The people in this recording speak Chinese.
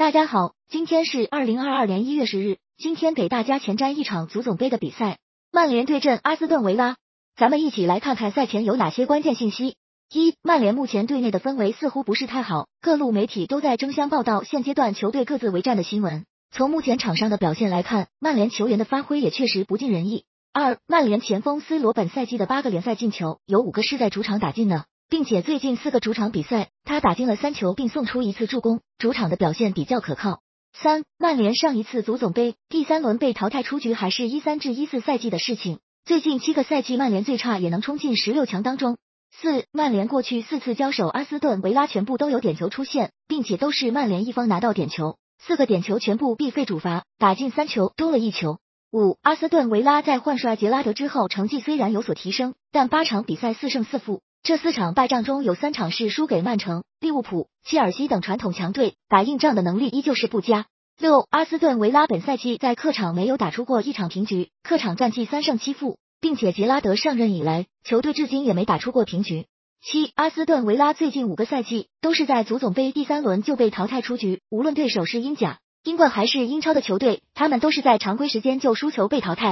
大家好，今天是二零二二年一月十日。今天给大家前瞻一场足总杯的比赛，曼联对阵阿斯顿维拉。咱们一起来看看赛前有哪些关键信息。一、曼联目前队内的氛围似乎不是太好，各路媒体都在争相报道现阶段球队各自为战的新闻。从目前场上的表现来看，曼联球员的发挥也确实不尽人意。二、曼联前锋斯罗本赛季的八个联赛进球，有五个是在主场打进的。并且最近四个主场比赛，他打进了三球，并送出一次助攻，主场的表现比较可靠。三，曼联上一次足总杯第三轮被淘汰出局，还是一三至一四赛季的事情。最近七个赛季，曼联最差也能冲进十六强当中。四，曼联过去四次交手阿斯顿维拉，全部都有点球出现，并且都是曼联一方拿到点球，四个点球全部必费主罚，打进三球，多了一球。五，阿斯顿维拉在换帅杰拉德之后，成绩虽然有所提升，但八场比赛四胜四负。这四场败仗中有三场是输给曼城、利物浦、切尔西等传统强队，打硬仗的能力依旧是不佳。六，阿斯顿维拉本赛季在客场没有打出过一场平局，客场战绩三胜七负，并且杰拉德上任以来，球队至今也没打出过平局。七，阿斯顿维拉最近五个赛季都是在足总杯第三轮就被淘汰出局，无论对手是英甲、英冠还是英超的球队，他们都是在常规时间就输球被淘汰。